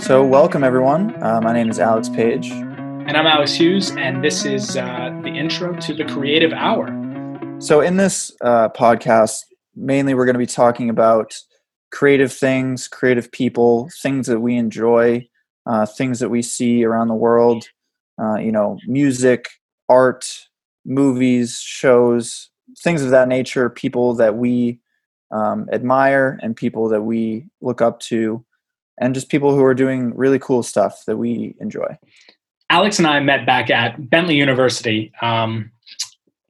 So, welcome everyone. Uh, my name is Alex Page. And I'm Alex Hughes, and this is uh, the intro to the Creative Our. So, in this uh, podcast, mainly we're going to be talking about creative things, creative people, things that we enjoy, uh, things that we see around the world, uh, you know, music, art, movies, shows, things of that nature, people that we um, admire and people that we look up to, and just people who are doing really cool stuff that we enjoy. Alex and I met back at Bentley University um,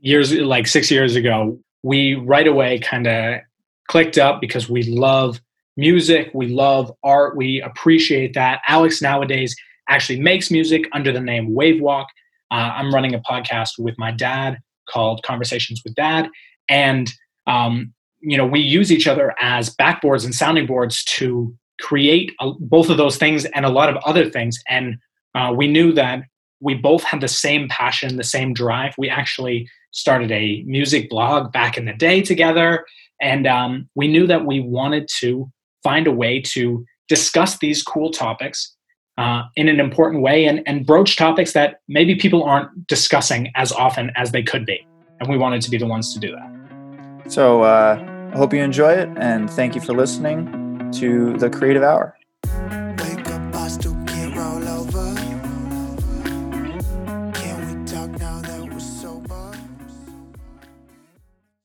years, like six years ago. We right away kind of clicked up because we love music, we love art, we appreciate that. Alex nowadays actually makes music under the name Wavewalk. Uh, I'm running a podcast with my dad called Conversations with Dad, and um, you know we use each other as backboards and sounding boards to create a, both of those things and a lot of other things. And uh, we knew that we both had the same passion, the same drive. We actually started a music blog back in the day together, and um, we knew that we wanted to find a way to discuss these cool topics uh, in an important way and, and broach topics that maybe people aren't discussing as often as they could be. And we wanted to be the ones to do that. So uh, I hope you enjoy it, and thank you for listening to the Creative Our.